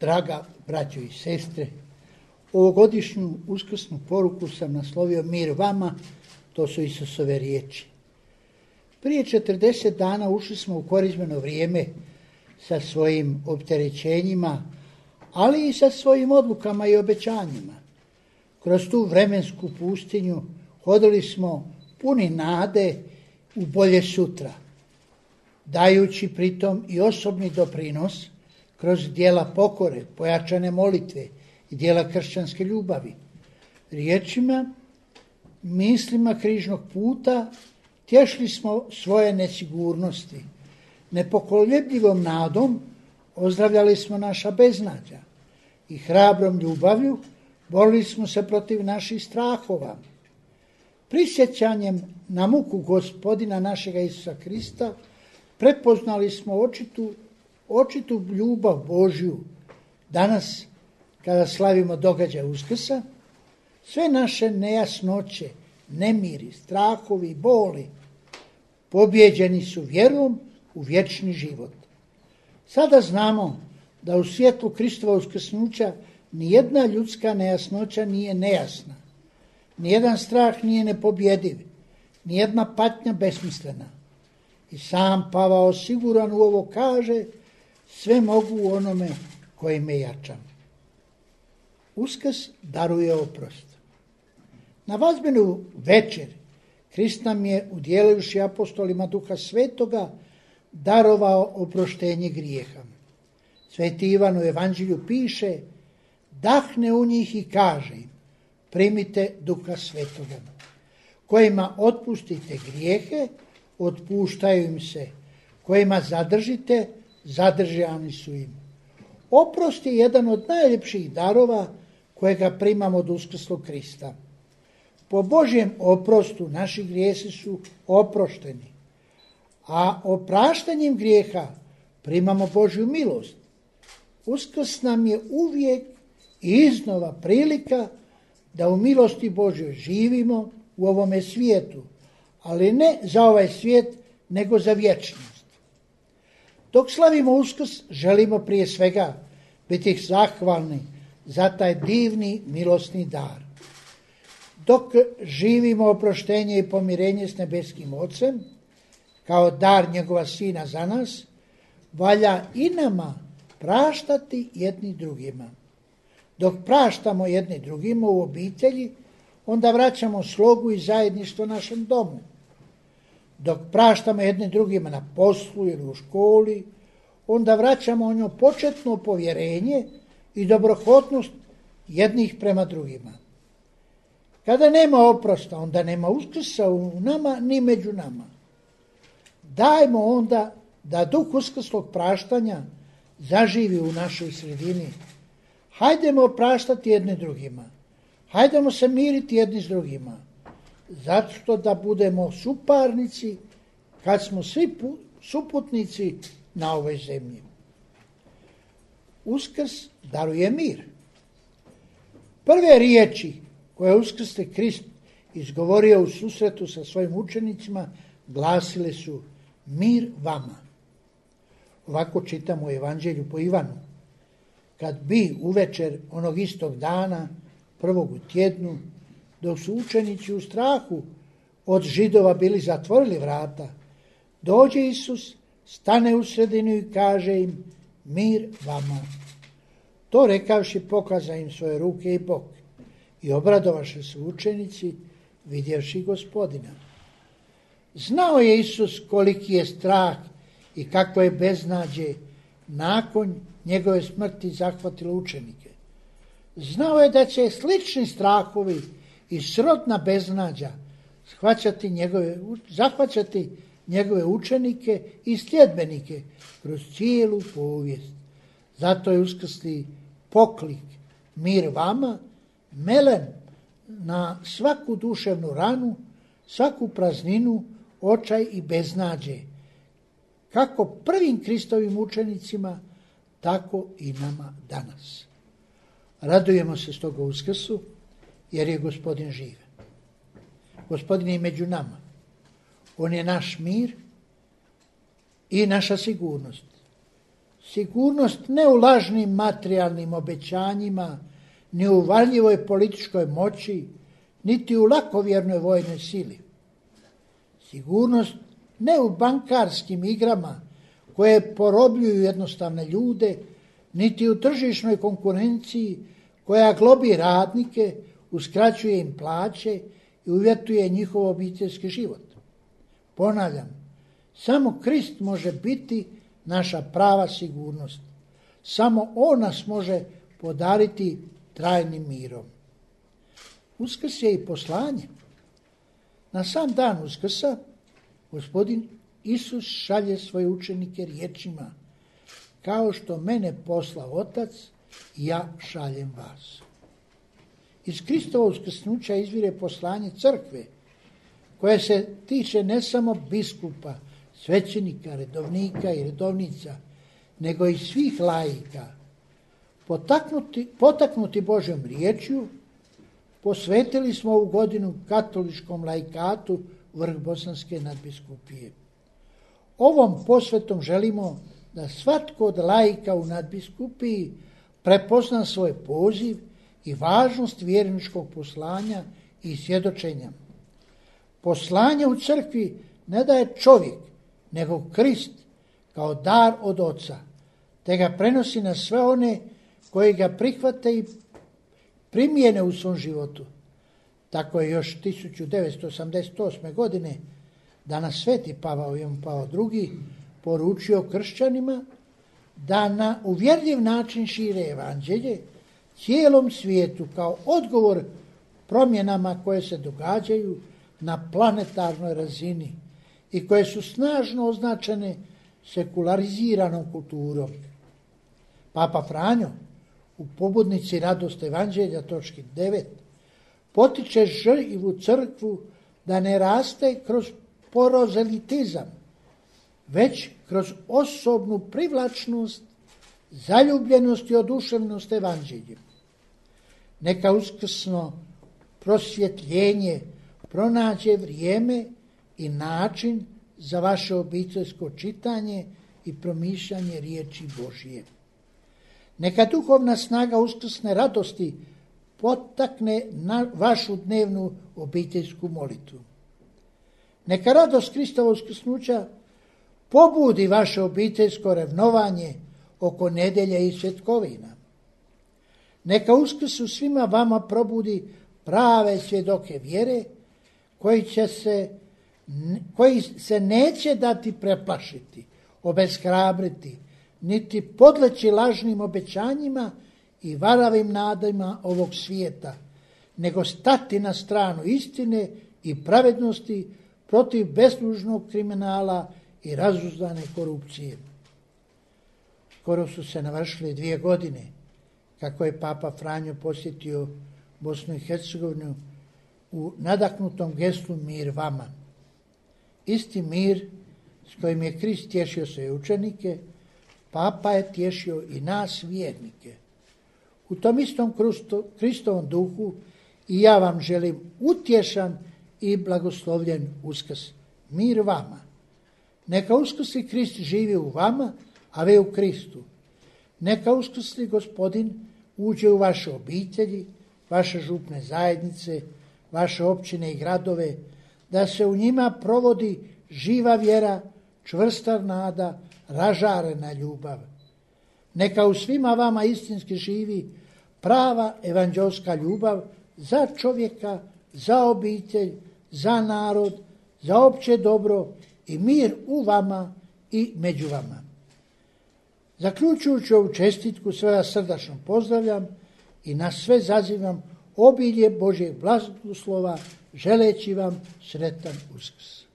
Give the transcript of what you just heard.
Draga braćo i sestre, ovogodišnju uskrsnu poruku sam naslovio Mir vama, to su Isusove riječi. Prije 40 dana ušli smo u korizmeno vrijeme sa svojim opterećenjima, ali i sa svojim odlukama i obećanjima. Kroz tu vremensku pustinju hodili smo puni nade u bolje sutra, dajući pritom i osobni doprinos – kroz dijela pokore, pojačane molitve i dijela kršćanske ljubavi. Riječima, mislima križnog puta tješli smo svoje nesigurnosti. Nepokoljebljivom nadom ozdravljali smo naša beznađa i hrabrom ljubavlju borili smo se protiv naših strahova. Prisjećanjem na muku gospodina našega Isusa Krista prepoznali smo očitu očitu ljubav Božju danas kada slavimo događaj Uskrsa, sve naše nejasnoće, nemiri, strahovi, boli pobjeđeni su vjerom u vječni život. Sada znamo da u svijetlu Kristova uskrsnuća nijedna ljudska nejasnoća nije nejasna. Nijedan strah nije nepobjediv, nijedna patnja besmislena. I sam Pavao siguran u ovo kaže sve mogu u onome koji me jača. Uskrs daruje oprost. Na vazbenu večer Krist nam je, udjelujući apostolima duha svetoga, darovao oproštenje grijeha. Sveti Ivan u evanđelju piše, dahne u njih i kaže primite duha svetoga. Kojima otpustite grijehe, otpuštaju im se. Kojima zadržite, zadržani su im. Oprost je jedan od najljepših darova kojega primamo od uskrslog Krista. Po Božjem oprostu naši grijesi su oprošteni, a opraštanjem grijeha primamo Božju milost. Uskrs nam je uvijek i iznova prilika da u milosti Božjoj živimo u ovome svijetu, ali ne za ovaj svijet, nego za vječnost. Dok slavimo uskrs, želimo prije svega biti zahvalni za taj divni milosni dar. Dok živimo oproštenje i pomirenje s nebeskim ocem, kao dar njegova sina za nas, valja i nama praštati jedni drugima. Dok praštamo jedni drugima u obitelji, onda vraćamo slogu i zajedništvo našem domu dok praštamo jednim drugima na poslu ili u školi, onda vraćamo ono početno povjerenje i dobrohotnost jednih prema drugima. Kada nema oprosta, onda nema uskrsa u nama ni među nama. Dajmo onda da duh uskrslog praštanja zaživi u našoj sredini. Hajdemo praštati jedni drugima. Hajdemo se miriti jedni s drugima zato da budemo suparnici kad smo svi suputnici na ovoj zemlji. Uskrs daruje mir. Prve riječi koje uskrsli Krist izgovorio u susretu sa svojim učenicima glasile su mir vama. Ovako čitamo u Evanđelju po Ivanu. Kad bi uvečer onog istog dana, prvog u tjednu, dok su učenici u strahu od židova bili zatvorili vrata, dođe Isus, stane u sredinu i kaže im mir vama. To rekavši pokaza im svoje ruke i bok i obradovaše su učenici vidjevši gospodina. Znao je Isus koliki je strah i kako je beznađe nakon njegove smrti zahvatilo učenike. Znao je da će slični strahovi i srodna beznađa shvaćati njegove, zahvaćati njegove učenike i sljedbenike kroz cijelu povijest. Zato je uskrsli poklik mir vama, melen na svaku duševnu ranu, svaku prazninu, očaj i beznađe. Kako prvim Kristovim učenicima, tako i nama danas. Radujemo se s toga uskrsu, jer je gospodin živ. Gospodin je među nama. On je naš mir i naša sigurnost. Sigurnost ne u lažnim materijalnim obećanjima, ni u valjivoj političkoj moći, niti u lakovjernoj vojnoj sili. Sigurnost ne u bankarskim igrama koje porobljuju jednostavne ljude, niti u tržišnoj konkurenciji koja globi radnike, uskraćuje im plaće i uvjetuje njihov obiteljski život. Ponavljam, samo Krist može biti naša prava sigurnost. Samo On nas može podariti trajnim mirom. Uskrs je i poslanje. Na sam dan Uskrsa gospodin Isus šalje svoje učenike riječima kao što mene posla otac, ja šaljem vas. Iz Kristova uskrsnuća izvire poslanje crkve, koje se tiče ne samo biskupa, svećenika, redovnika i redovnica, nego i svih lajika. Potaknuti, potaknuti Božjom riječju, posvetili smo ovu godinu katoličkom lajkatu vrh Bosanske nadbiskupije. Ovom posvetom želimo da svatko od lajka u nadbiskupiji prepozna svoj poziv i važnost vjerničkog poslanja i svjedočenja. Poslanje u crkvi ne daje čovjek, nego Krist kao dar od oca, te ga prenosi na sve one koji ga prihvate i primijene u svom životu. Tako je još 1988. godine danas sveti Pavao Ivan Pavao II poručio kršćanima da na uvjerljiv način šire evanđelje cijelom svijetu kao odgovor promjenama koje se događaju na planetarnoj razini i koje su snažno označene sekulariziranom kulturom. Papa Franjo u pobudnici radost evanđelja točki 9 potiče živu crkvu da ne raste kroz porozelitizam, već kroz osobnu privlačnost, zaljubljenost i oduševnost evanđeljem. Neka uskrsno prosvjetljenje pronađe vrijeme i način za vaše obiteljsko čitanje i promišljanje riječi Božije. Neka duhovna snaga uskrsne radosti potakne na vašu dnevnu obiteljsku molitvu. Neka radost Kristova uskrsnuća pobudi vaše obiteljsko revnovanje oko nedelje i svjetkovina. Neka uskrsu svima vama probudi prave svjedoke vjere koji, će se, koji se neće dati preplašiti, obeshrabriti, niti podleći lažnim obećanjima i varavim nadajima ovog svijeta, nego stati na stranu istine i pravednosti protiv beslužnog kriminala i razuzdane korupcije. Skoro su se navršile dvije godine kako je Papa Franjo posjetio Bosnu i Hercegovinu u nadaknutom geslu mir vama. Isti mir s kojim je Krist tješio svoje učenike, Papa je tješio i nas vjernike. U tom istom Kristovom duhu i ja vam želim utješan i blagoslovljen uskrs. Mir vama. Neka uskrsli Krist živi u vama, a vi u Kristu. Neka uskrsli gospodin uđe u vaše obitelji, vaše župne zajednice, vaše općine i gradove, da se u njima provodi živa vjera, čvrsta nada, ražarena ljubav. Neka u svima vama istinski živi prava evanđelska ljubav za čovjeka, za obitelj, za narod, za opće dobro i mir u vama i među vama. Zaključujući ovu čestitku sve srdačno pozdravljam i na sve zazivam obilje Božeg blagoslova želeći vam sretan uskrs.